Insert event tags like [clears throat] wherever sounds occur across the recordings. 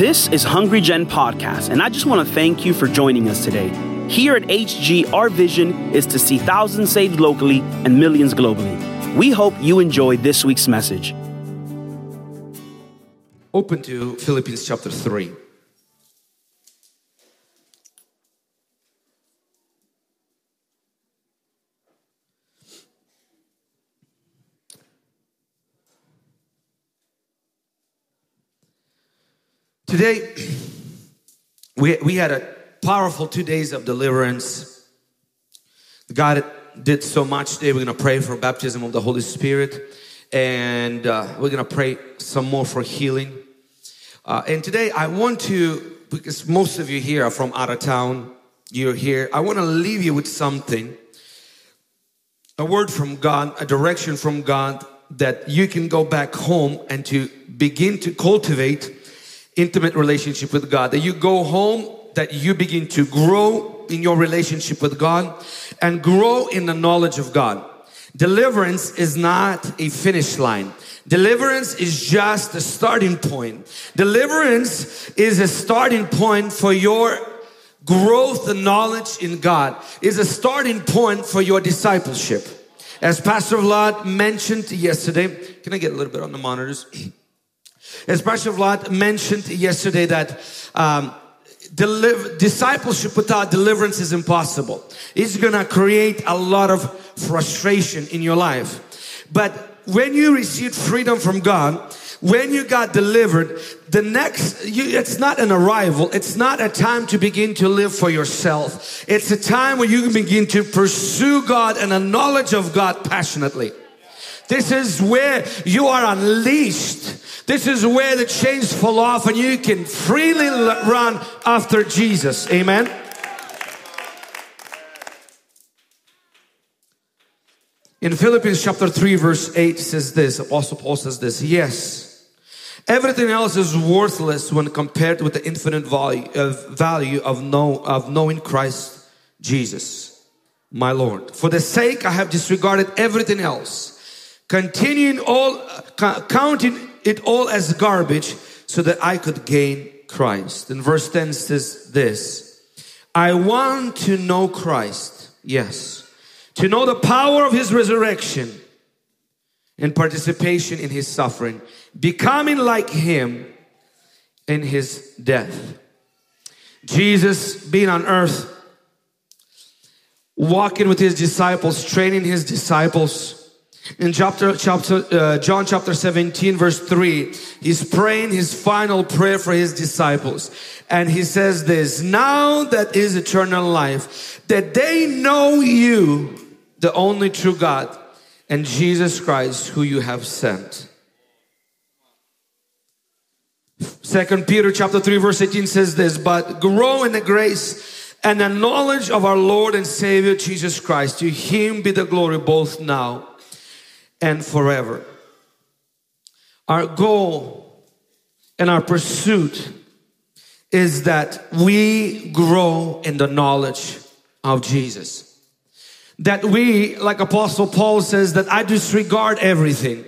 This is Hungry Gen Podcast, and I just want to thank you for joining us today. Here at HG, our vision is to see thousands saved locally and millions globally. We hope you enjoy this week's message. Open to Philippians chapter 3. Today, we, we had a powerful two days of deliverance. God did so much today. We're going to pray for baptism of the Holy Spirit and uh, we're going to pray some more for healing. Uh, and today, I want to, because most of you here are from out of town, you're here, I want to leave you with something a word from God, a direction from God that you can go back home and to begin to cultivate intimate relationship with God. That you go home, that you begin to grow in your relationship with God and grow in the knowledge of God. Deliverance is not a finish line. Deliverance is just a starting point. Deliverance is a starting point for your growth and knowledge in God. Is a starting point for your discipleship. As Pastor Vlad mentioned yesterday, can I get a little bit on the monitors? [clears throat] As Pastor Vlad mentioned yesterday that um, deliver, discipleship without deliverance is impossible. It's gonna create a lot of frustration in your life. But when you receive freedom from God, when you got delivered, the next, you, it's not an arrival. It's not a time to begin to live for yourself. It's a time where you can begin to pursue God and a knowledge of God passionately. This is where you are unleashed. This is where the chains fall off and you can freely run after Jesus. Amen. In Philippians chapter 3 verse 8 says this, Apostle Paul says this, yes, everything else is worthless when compared with the infinite value of, value of, know, of knowing Christ Jesus, my Lord. For the sake I have disregarded everything else, continuing all, counting it all as garbage so that I could gain Christ. And verse 10 says this, I want to know Christ, yes to know the power of his resurrection and participation in his suffering, becoming like him in his death. Jesus being on earth, walking with his disciples, training his disciples. In chapter, chapter uh, John chapter 17 verse 3, he's praying his final prayer for his disciples. And he says this, now that is eternal life, that they know you, the only true God, and Jesus Christ, who you have sent. Second Peter chapter 3 verse 18 says this, but grow in the grace and the knowledge of our Lord and Savior Jesus Christ. To him be the glory both now and forever. Our goal and our pursuit is that we grow in the knowledge of Jesus that we, like Apostle Paul says, that I disregard everything,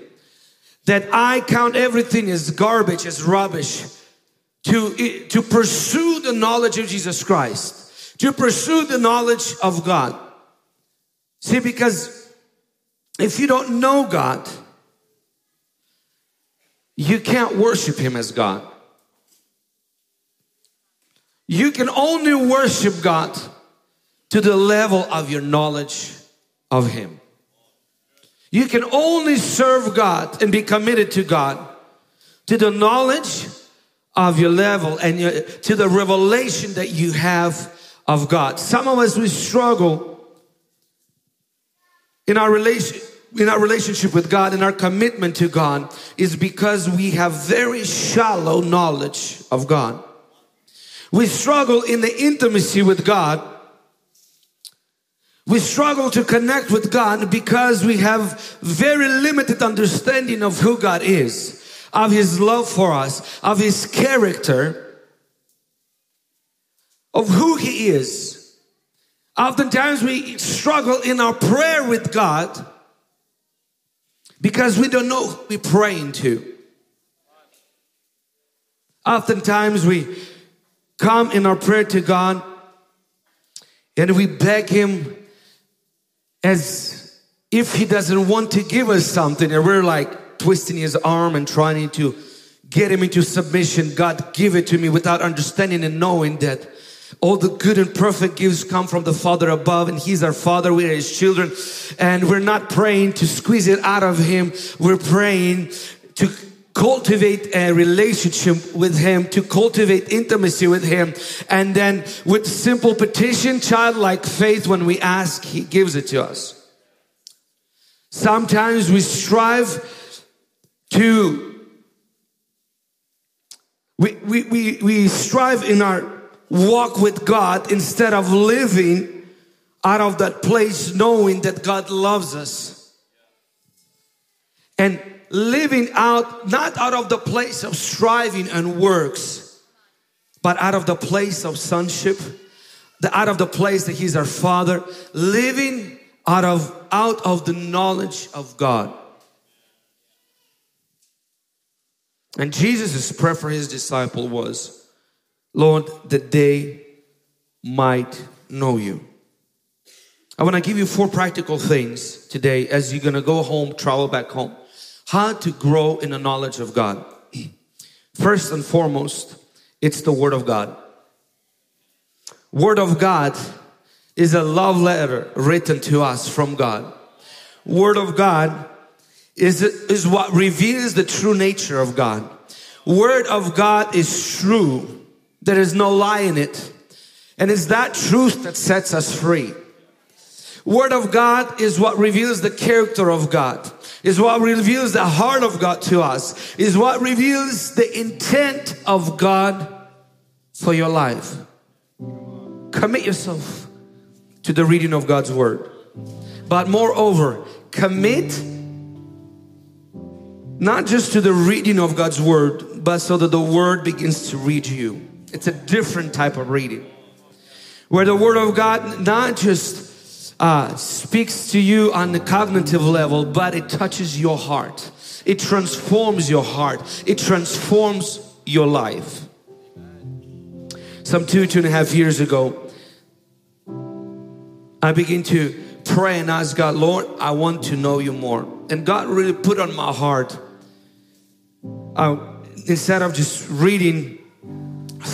that I count everything as garbage, as rubbish, to, to pursue the knowledge of Jesus Christ, to pursue the knowledge of God. See, because if you don't know God, you can't worship Him as God. You can only worship God to the level of your knowledge of Him. You can only serve God and be committed to God to the knowledge of your level and your, to the revelation that you have of God. Some of us, we struggle in our relation, in our relationship with God and our commitment to God is because we have very shallow knowledge of God. We struggle in the intimacy with God we struggle to connect with God because we have very limited understanding of who God is, of His love for us, of His character, of who He is. Oftentimes we struggle in our prayer with God because we don't know who we're praying to. Oftentimes we come in our prayer to God and we beg Him as if He doesn't want to give us something and we're like twisting His arm and trying to get Him into submission. God, give it to me without understanding and knowing that all the good and perfect gifts come from the Father above, and He's our Father. We are His children, and we're not praying to squeeze it out of Him. We're praying to cultivate a relationship with Him, to cultivate intimacy with Him, and then with simple petition, childlike faith, when we ask, He gives it to us. Sometimes we strive to we, we, we, we strive in our walk with God instead of living out of that place knowing that God loves us. And living out, not out of the place of striving and works, but out of the place of sonship, the, out of the place that He's our Father, living out of, out of the knowledge of God. And Jesus' prayer for His disciple was, Lord, that they might know you. I want to give you four practical things today as you're going to go home, travel back home. How to grow in the knowledge of God. First and foremost, it's the Word of God. Word of God is a love letter written to us from God. Word of God is, is what reveals the true nature of God. Word of God is true there is no lie in it. And it's that truth that sets us free. Word of God is what reveals the character of God, is what reveals the heart of God to us, is what reveals the intent of God for your life. Commit yourself to the reading of God's word. But moreover, commit not just to the reading of God's word, but so that the word begins to read you. It's a different type of reading. Where the Word of God not just uh, speaks to you on the cognitive level, but it touches your heart. It transforms your heart. It transforms your life. Some two, two and a half years ago, I began to pray and ask God, Lord, I want to know you more. And God really put on my heart, uh, instead of just reading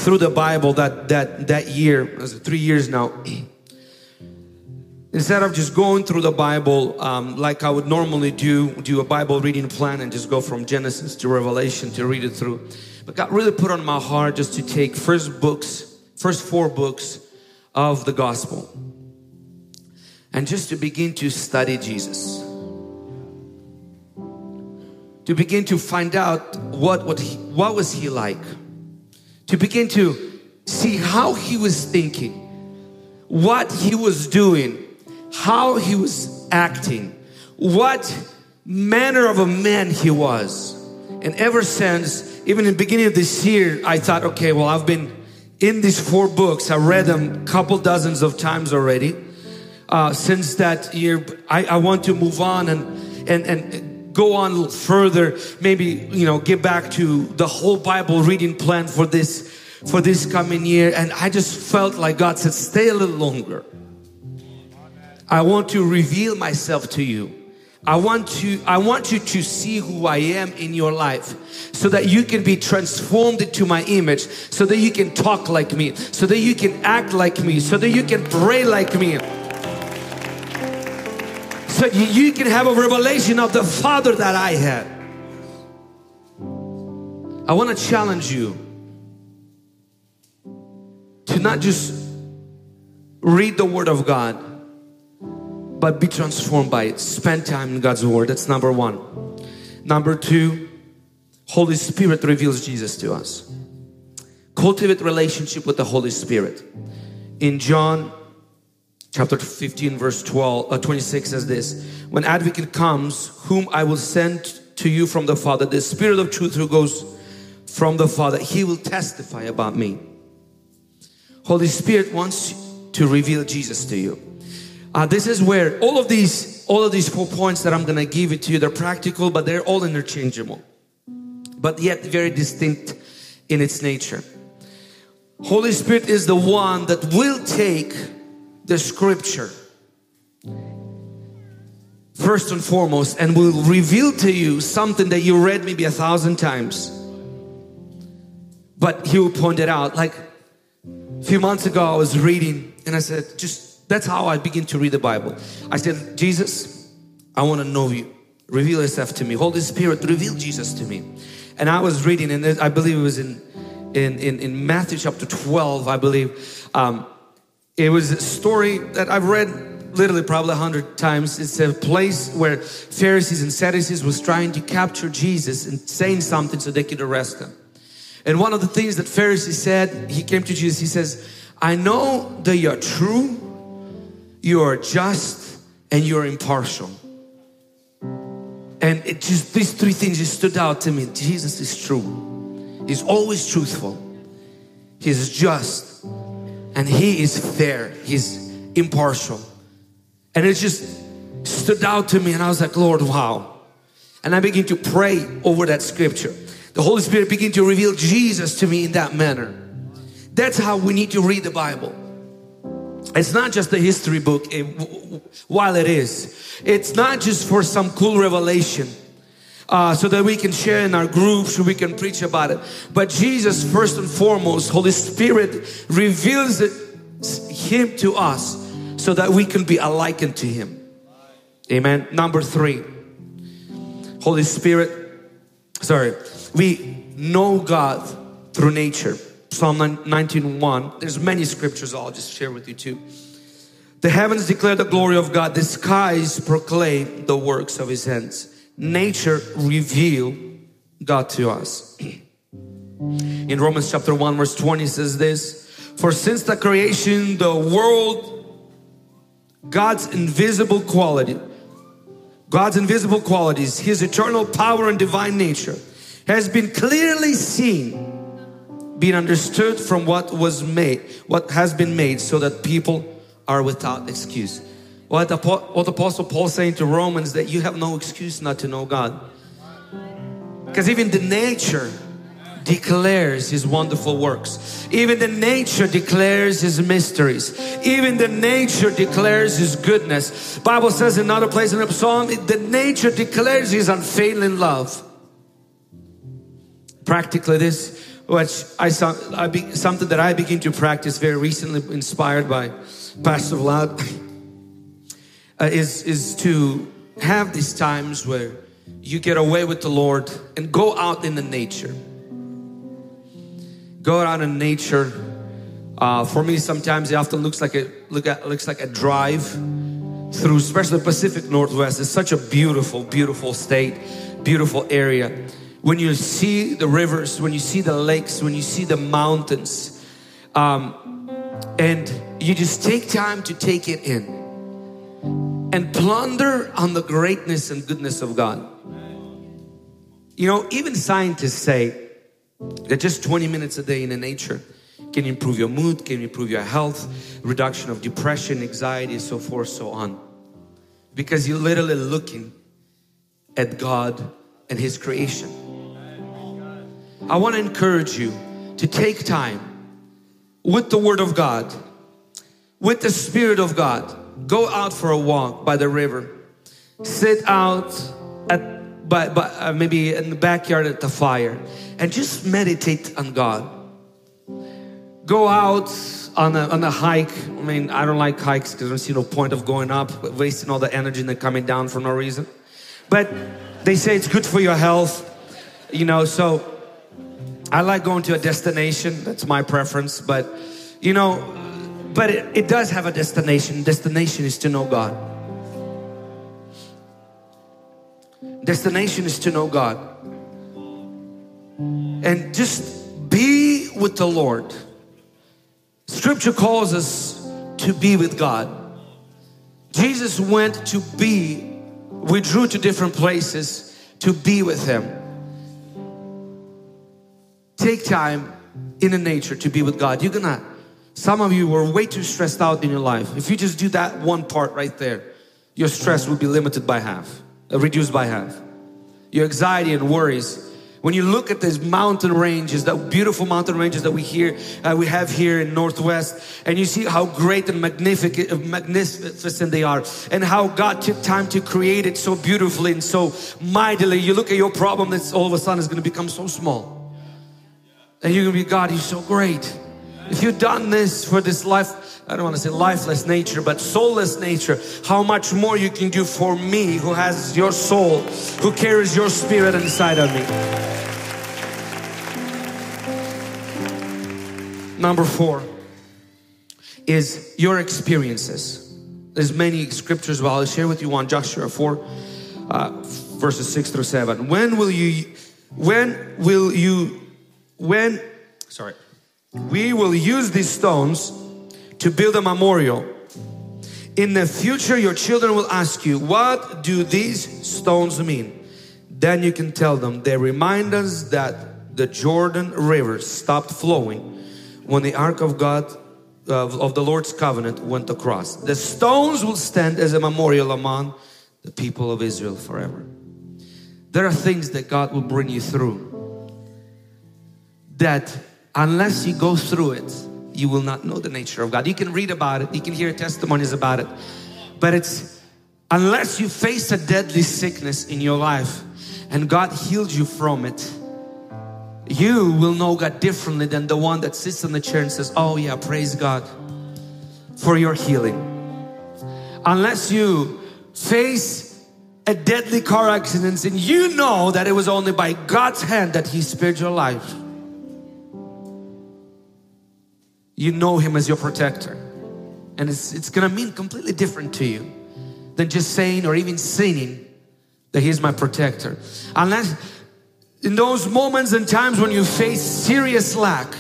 through the Bible that that that year, three years now. [clears throat] Instead of just going through the Bible um, like I would normally do, do a Bible reading plan and just go from Genesis to Revelation to read it through, but God really put on my heart just to take first books, first four books of the Gospel, and just to begin to study Jesus to begin to find out what what he, what was he like to begin to see how he was thinking, what he was doing, how he was acting, what manner of a man he was. And ever since, even in the beginning of this year, I thought, okay, well, I've been in these four books. I read them a couple dozens of times already. Uh, since that year, I, I want to move on and, and, and go on further, maybe, you know, get back to the whole Bible reading plan for this, for this coming year. And I just felt like God said, stay a little longer. I want to reveal myself to you. I want to I want you to see who I am in your life so that you can be transformed into my image so that you can talk like me so that you can act like me so that you can pray like me so you can have a revelation of the Father that I had. I want to challenge you to not just read the Word of God, but be transformed by it. Spend time in God's Word. That's number one. Number two, Holy Spirit reveals Jesus to us. Cultivate relationship with the Holy Spirit. In John chapter 15 verse 12 uh, 26 says this when advocate comes whom i will send to you from the father the spirit of truth who goes from the father he will testify about me holy spirit wants to reveal jesus to you uh, this is where all of these all of these four points that i'm gonna give it to you they're practical but they're all interchangeable but yet very distinct in its nature. Holy Spirit is the one that will take the scripture first and foremost and will reveal to you something that you read maybe a thousand times. But he will point it out. Like a few months ago, I was reading and I said, just that's how I begin to read the Bible. I said, Jesus, I want to know you. Reveal yourself to me. Holy Spirit, reveal Jesus to me. And I was reading, and I believe it was in in, in, in Matthew chapter 12, I believe. Um, it was a story that I've read literally probably a hundred times. It's a place where Pharisees and Sadducees was trying to capture Jesus and saying something so they could arrest him. And one of the things that Pharisee said, he came to Jesus, he says, I know that you're true, you are just, and you're impartial. And it just, these three things just stood out to me. Jesus is true. He's always truthful. He's just. And he is fair. He's impartial. And it just stood out to me and I was like, Lord, wow. And I began to pray over that scripture. The Holy Spirit began to reveal Jesus to me in that manner. That's how we need to read the Bible. It's not just a history book, eh, it, while it is. It's not just for some cool revelation. Uh, so that we can share in our groups, so we can preach about it. But Jesus, first and foremost, Holy Spirit reveals it, Him to us so that we can be alike unto Him. Amen. Number three, Holy Spirit, sorry, we know God through nature. Psalm 19.1, there's many scriptures I'll just share with you too. The heavens declare the glory of God, the skies proclaim the works of His hands. Nature reveal God to us. [clears throat] In Romans chapter 1 verse 20 says this, For since the creation, the world, God's invisible quality, God's invisible qualities, His eternal power and divine nature has been clearly seen, being understood from what was made, what has been made so that people are without excuse. What, what Apostle Paul saying to Romans that you have no excuse not to know God. Because even the nature declares his wonderful works. Even the nature declares his mysteries. Even the nature declares his goodness. Bible says in another place in the psalm, the nature declares his unfailing love. Practically this, which I, I something that I begin to practice very recently, inspired by Pastor Vlad [laughs] uh, is, is to have these times where you get away with the Lord and go out in the nature. Go out in nature. Uh, for me, sometimes it often looks like a look at, looks like a drive through, especially the Pacific Northwest. It's such a beautiful, beautiful state, beautiful area. When you see the rivers, when you see the lakes, when you see the mountains, um, and you just take time to take it in and plunder on the greatness and goodness of God. You know, even scientists say that just 20 minutes a day in the nature can improve your mood, can improve your health, reduction of depression, anxiety, so forth, so on. Because you're literally looking at God and His creation. I want to encourage you to take time with the Word of God, with the Spirit of God, Go out for a walk by the river. Sit out at by, by uh, maybe in the backyard at the fire and just meditate on God. Go out on a, on a hike. I mean, I don't like hikes because I don't see no point of going up, wasting all the energy and then coming down for no reason. But they say it's good for your health, you know, so I like going to a destination. That's my preference. But, you know, but it, it does have a destination. Destination is to know God. Destination is to know God. And just be with the Lord. Scripture calls us to be with God. Jesus went to be, withdrew to different places to be with Him. Take time in the nature to be with God. You're gonna some of you were way too stressed out in your life. If you just do that one part right there, your stress will be limited by half, uh, reduced by half. Your anxiety and worries When you look at these mountain ranges, the beautiful mountain ranges that we hear, uh, we have here in Northwest, and you see how great and magnificent, magnificent they are, and how God took time to create it so beautifully and so mightily. You look at your problem, that's all of a sudden is going to become so small, and you're going to be God. You're so great. If you've done this for this life, I don't want to say lifeless nature, but soulless nature, how much more you can do for me who has your soul, who carries your spirit inside of me. Number four is your experiences. There's many scriptures, but I'll share with you one, Joshua 4, uh, verses 6 through 7. When will you, when will you, when, sorry, we will use these stones to build a memorial. In the future, your children will ask you, What do these stones mean? Then you can tell them, They remind us that the Jordan River stopped flowing when the ark of God, uh, of the Lord's covenant, went across. The stones will stand as a memorial among the people of Israel forever. There are things that God will bring you through that unless you go through it, you will not know the nature of God. You can read about it, you can hear testimonies about it, but it's unless you face a deadly sickness in your life and God healed you from it, you will know God differently than the one that sits in the chair and says, Oh, yeah, praise God for your healing. Unless you face a deadly car accident and you know that it was only by God's hand that He spared your life you know Him as your protector. And it's, it's gonna mean completely different to you than just saying or even singing that He's my protector. Unless in those moments and times when you face serious lack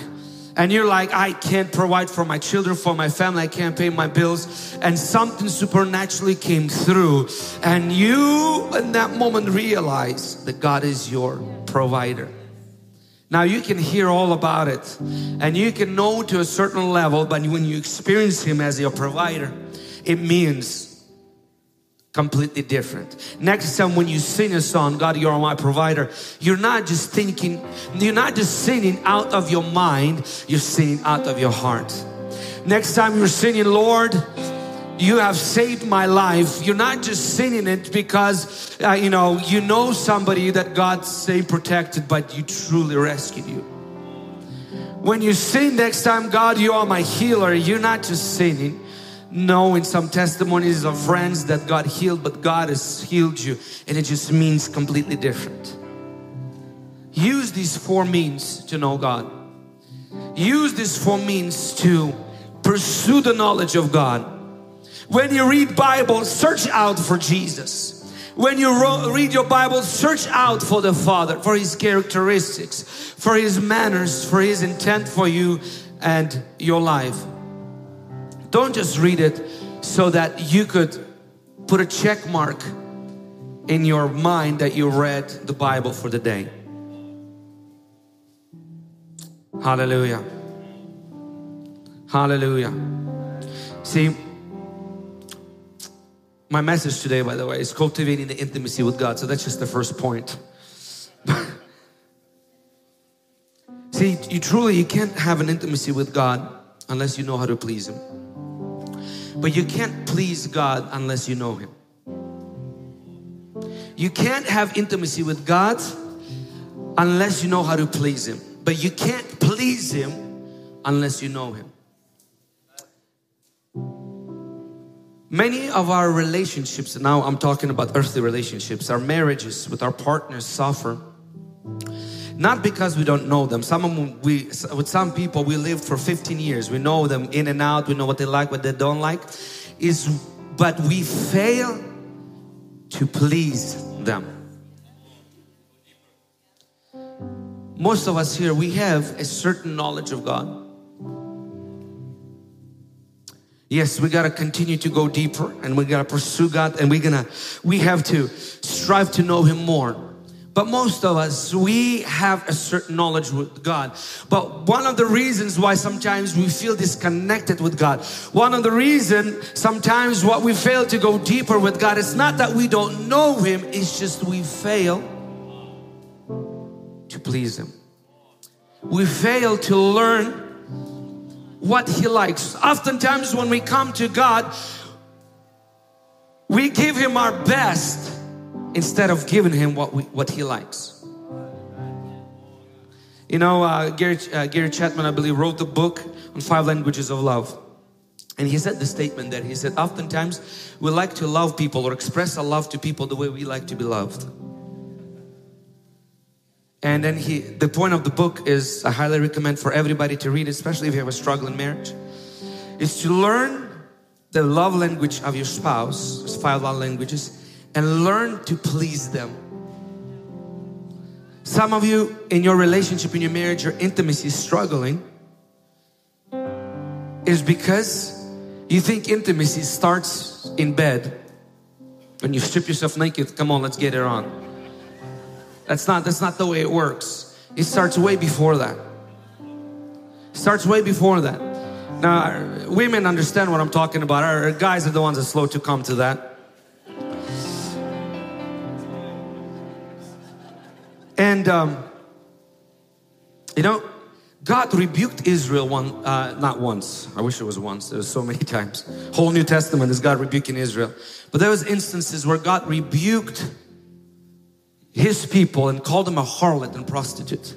and you're like, I can't provide for my children, for my family, I can't pay my bills, and something supernaturally came through, and you in that moment realize that God is your provider. Now you can hear all about it and you can know to a certain level, but when you experience Him as your provider, it means completely different. Next time when you sing a song, God, you're my provider, you're not just thinking, you're not just singing out of your mind, you're singing out of your heart. Next time you're singing, Lord, you have saved my life. You're not just singing it because, uh, you know, you know somebody that God saved, protected, but you truly rescued you. When you sing next time, God, you are my healer, you're not just singing, knowing some testimonies of friends that God healed, but God has healed you, and it just means completely different. Use these four means to know God. Use these four means to pursue the knowledge of God when you read Bible, search out for Jesus. When you read your Bible, search out for the Father, for His characteristics, for His manners, for His intent for you and your life. Don't just read it so that you could put a check mark in your mind that you read the Bible for the day. Hallelujah. Hallelujah. See, my message today, by the way, is cultivating the intimacy with God. So that's just the first point. [laughs] See, you truly you can't have an intimacy with God unless you know how to please Him. But you can't please God unless you know Him. You can't have intimacy with God unless you know how to please Him. But you can't please Him unless you know Him. Many of our relationships, now I'm talking about earthly relationships, our marriages with our partners suffer. Not because we don't know them. Some them, we, with some people, we lived for 15 years. We know them in and out. We know what they like, what they don't like. Is, but we fail to please them. Most of us here, we have a certain knowledge of God. Yes, we got to continue to go deeper and we got to pursue God and we're going to, we have to strive to know Him more. But most of us, we have a certain knowledge with God. But one of the reasons why sometimes we feel disconnected with God, one of the reasons sometimes what we fail to go deeper with God, it's not that we don't know Him, it's just we fail to please Him. We fail to learn what He likes. Oftentimes, when we come to God, we give Him our best instead of giving Him what, we, what He likes. You know, uh, Gary, uh, Gary Chapman, I believe, wrote the book on five languages of love. And he said the statement that he said, oftentimes we like to love people or express our love to people the way we like to be loved. And then he, the point of the book is, I highly recommend for everybody to read, especially if you have a struggling marriage, is to learn the love language of your spouse, there's five love languages, and learn to please them. Some of you in your relationship, in your marriage, your intimacy is struggling is because you think intimacy starts in bed. When you strip yourself naked, come on, let's get it on. That's not that's not the way it works. It starts way before that. It starts way before that. Now, women understand what I'm talking about. Our guys are the ones that slow to come to that. And um, you know, God rebuked Israel one, uh, not once. I wish it was once. There was so many [laughs] times. Whole New Testament is God rebuking Israel. But there was instances where God rebuked His people and called them a harlot and prostitute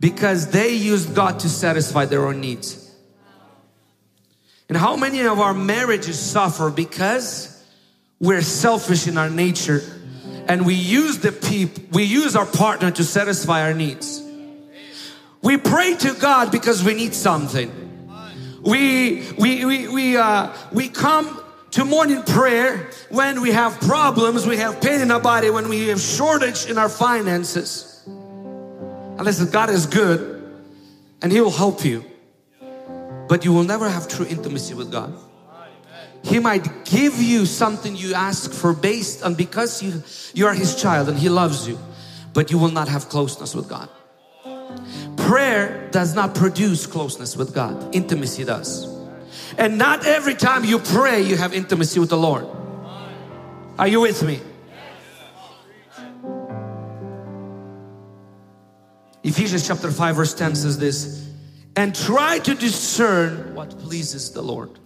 because they used God to satisfy their own needs. And how many of our marriages suffer because we're selfish in our nature and we use the people, we use our partner to satisfy our needs. We pray to God because we need something. We we we we uh, we come to morning prayer when we have problems, we have pain in our body, when we have shortage in our finances. And listen, God is good, and He will help you, but you will never have true intimacy with God. He might give you something you ask for based on because you you are His child and He loves you, but you will not have closeness with God. Prayer does not produce closeness with God, intimacy does. And not every time you pray, you have intimacy with the Lord. Are you with me? Ephesians chapter 5, verse 10 says this and try to discern what pleases the Lord.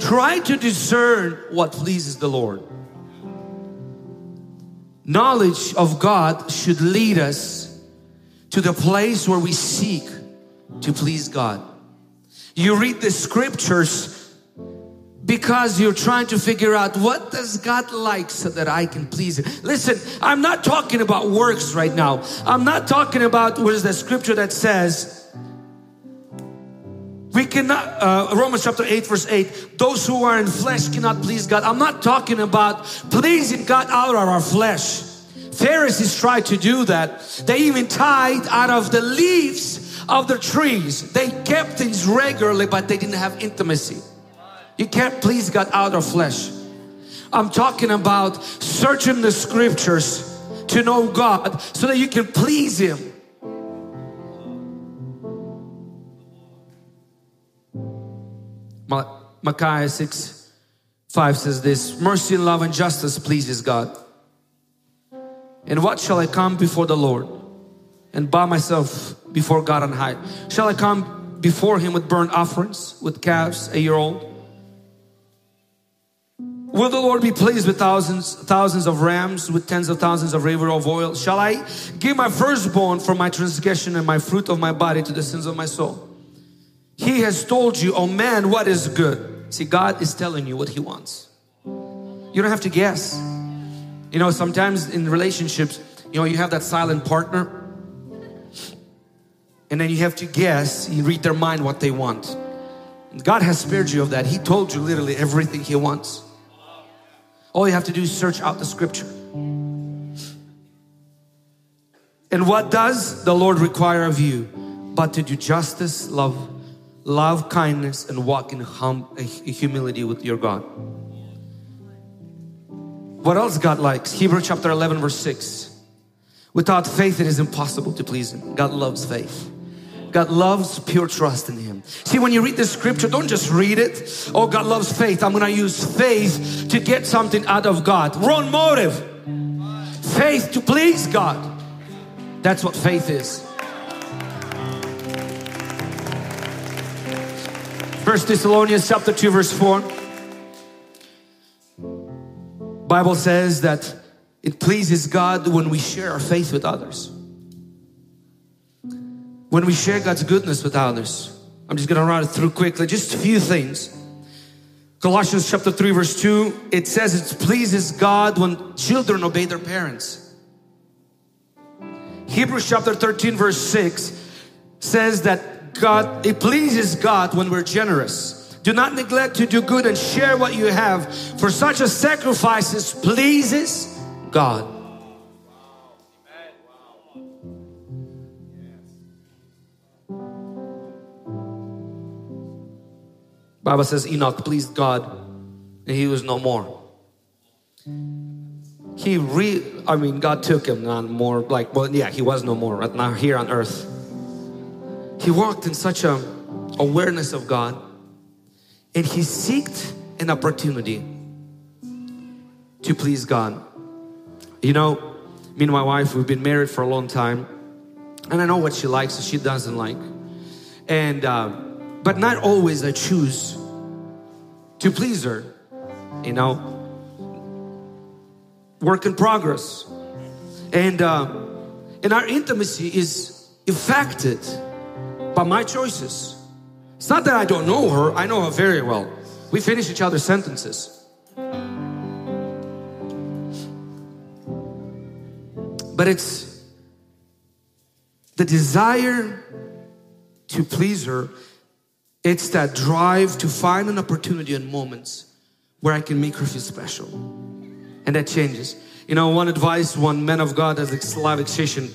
Try to discern what pleases the Lord. Knowledge of God should lead us to the place where we seek to please God. You read the scriptures because you're trying to figure out what does God like so that I can please him. Listen, I'm not talking about works right now. I'm not talking about what is the scripture that says we cannot uh, Romans chapter 8 verse 8 those who are in flesh cannot please God. I'm not talking about pleasing God out of our flesh. Pharisees tried to do that. They even tied out of the leaves of the trees. They kept things regularly, but they didn't have intimacy. You can't please God out of flesh. I'm talking about searching the scriptures to know God so that you can please Him. Micah 6 5 says this Mercy and love and justice pleases God. And what shall I come before the Lord and bow myself before God on high? Shall I come before Him with burnt offerings, with calves a year old? Will the Lord be pleased with thousands, thousands of rams, with tens of thousands of river of oil? Shall I give my firstborn for my transgression and my fruit of my body to the sins of my soul? He has told you, oh man, what is good? See, God is telling you what He wants. You don't have to guess. You know, sometimes in relationships, you know, you have that silent partner and then you have to guess, you read their mind what they want. God has spared you of that. He told you literally everything He wants. All you have to do is search out the scripture. And what does the Lord require of you? But to do justice, love, love kindness, and walk in hum, eh, humility with your God. What else God likes? Hebrew chapter 11 verse 6. Without faith it is impossible to please Him. God loves faith. God loves pure trust in Him. See, when you read the scripture, don't just read it. Oh, God loves faith. I'm going to use faith to get something out of God. Wrong motive. faith to please God. That's what faith is. First Thessalonians chapter 2 verse 4 Bible says that it pleases God when we share our faith with others. When we share God's goodness with others. I'm just gonna run it through quickly, just a few things. Colossians chapter 3 verse 2, it says it pleases God when children obey their parents. Hebrews chapter 13 verse 6 says that God, it pleases God when we're generous. Do not neglect to do good and share what you have, for such a sacrifice pleases God. Bible says Enoch pleased God and he was no more. He re I mean God took him not more like well yeah he was no more right now here on earth. He walked in such a awareness of God and he seeked an opportunity to please God. You know, me and my wife, we've been married for a long time, and I know what she likes and she doesn't like. And, uh, but not always I choose to please her, you know. Work in progress. And, uh, and our intimacy is affected by my choices. It's not that I don't know her, I know her very well. We finish each other's sentences. But it's the desire to please her, it's that drive to find an opportunity and moments where I can make her feel special. And that changes. You know, one advice one man of God as a Slavic Shishin,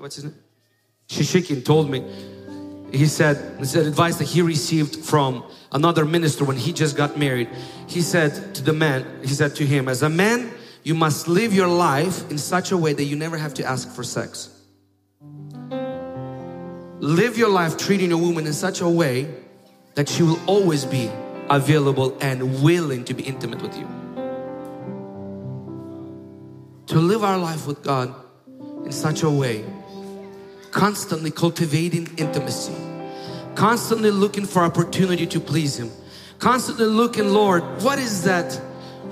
what's his name? Shishikin told me, he said, he said advice that he received from another minister when he just got married. He said to the man, he said to him, as a man, you must live your life in such a way that you never have to ask for sex. Live your life treating a woman in such a way that she will always be available and willing to be intimate with you. To live our life with God in such a way, constantly cultivating intimacy, constantly looking for opportunity to please Him, constantly looking, Lord, what is that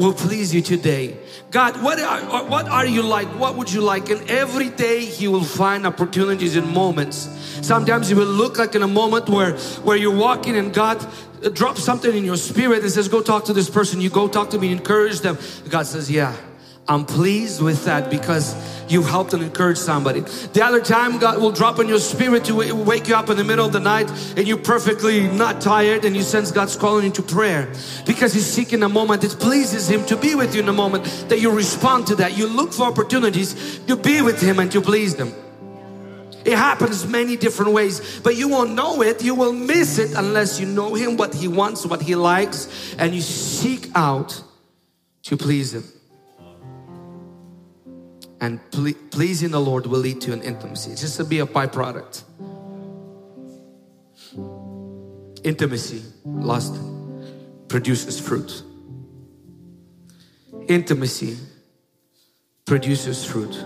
will please you today? God, what are, what are you like? What would you like? And every day He will find opportunities and moments. Sometimes it will look like in a moment where, where you're walking and God drops something in your spirit and says, go talk to this person. You go talk to me, encourage them. God says, yeah, I'm pleased with that because you helped and encouraged somebody. The other time God will drop in your spirit to wake you up in the middle of the night and you're perfectly not tired and you sense God's calling you to prayer because He's seeking a moment that pleases Him to be with you in a moment that you respond to that. You look for opportunities to be with Him and to please Him. It happens many different ways, but you won't know it. You will miss it unless you know Him, what He wants, what He likes, and you seek out to please Him. And ple pleasing the Lord will lead to an intimacy. It's just to be a byproduct. Intimacy, lust, produces fruit. Intimacy produces fruit.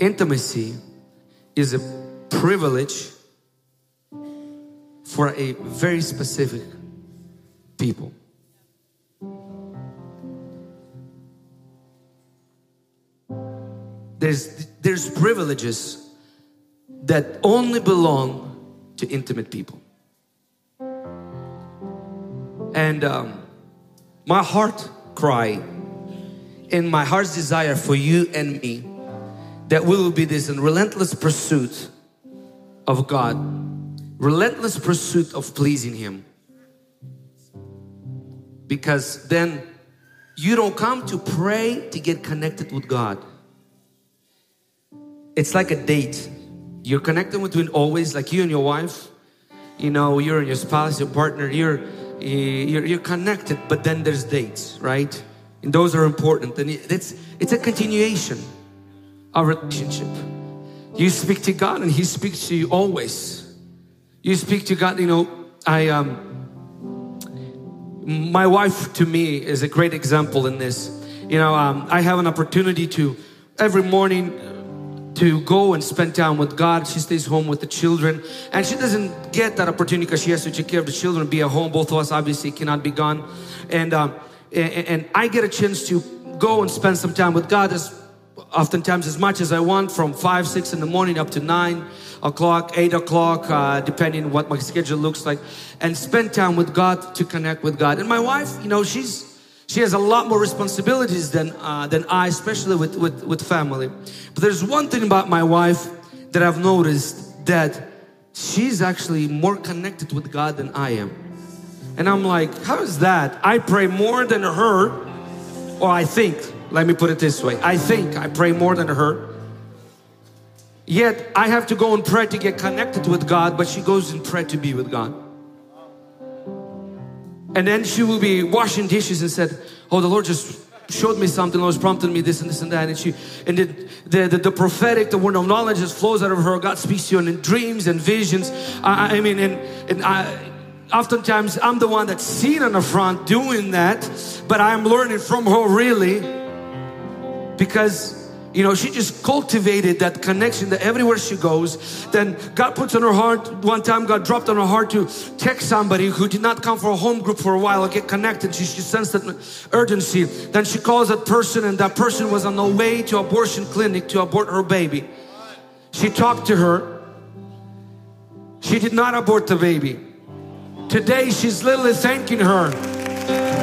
Intimacy is a privilege for a very specific people. There's, there's privileges that only belong to intimate people. And um, my heart cry and my heart's desire for you and me that we will be this in relentless pursuit of God, relentless pursuit of pleasing Him. Because then you don't come to pray to get connected with God. It's like a date. You're connecting between always, like you and your wife. You know, you're and your spouse, your partner. You're you're, you're connected, but then there's dates, right? And those are important. And it's it's a continuation of relationship. You speak to God and He speaks to you always. You speak to God, you know, I, um, my wife to me is a great example in this. You know, um, I have an opportunity to every morning to go and spend time with God. She stays home with the children, and she doesn't get that opportunity because she has to take care of the children, be at home. Both of us obviously cannot be gone, and um, and, and I get a chance to go and spend some time with God as oftentimes as much as I want from five, six in the morning up to nine o'clock, eight o'clock, uh, depending what my schedule looks like, and spend time with God to connect with God. And my wife, you know, she's she has a lot more responsibilities than uh, than I, especially with, with with family. But there's one thing about my wife that I've noticed that she's actually more connected with God than I am. And I'm like, how is that? I pray more than her, or I think. Let me put it this way: I think I pray more than her. Yet I have to go and pray to get connected with God, but she goes and pray to be with God. And then she will be washing dishes and said, Oh, the Lord just showed me something, the Lord prompted me this and this and that. And she and the, the, the, the prophetic, the word of knowledge just flows out of her. God speaks to you in dreams and visions. I, I mean, and, and I oftentimes I'm the one that's seen on the front doing that, but I'm learning from her really because you know, she just cultivated that connection that everywhere she goes, then God puts on her heart. One time, God dropped on her heart to text somebody who did not come for a home group for a while get connected. She, she sensed that urgency. Then she calls that person, and that person was on the way to abortion clinic to abort her baby. She talked to her. She did not abort the baby. Today, she's literally thanking her.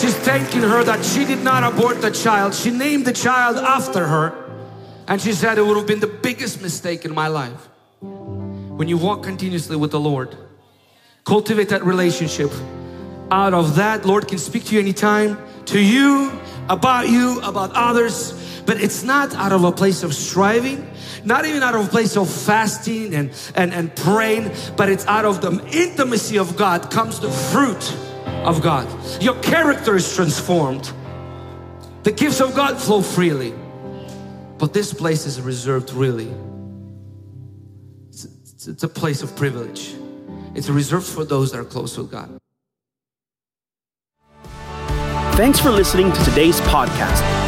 She's thanking her that she did not abort the child. She named the child after her. And she said it would have been the biggest mistake in my life. When you walk continuously with the Lord, cultivate that relationship. Out of that, Lord can speak to you anytime, to you, about you, about others. But it's not out of a place of striving, not even out of a place of fasting and, and, and praying, but it's out of the intimacy of God comes the fruit of God. Your character is transformed. The gifts of God flow freely. But this place is reserved really. It's, it's a place of privilege. It's reserved for those that are close with God. Thanks for listening to today's podcast.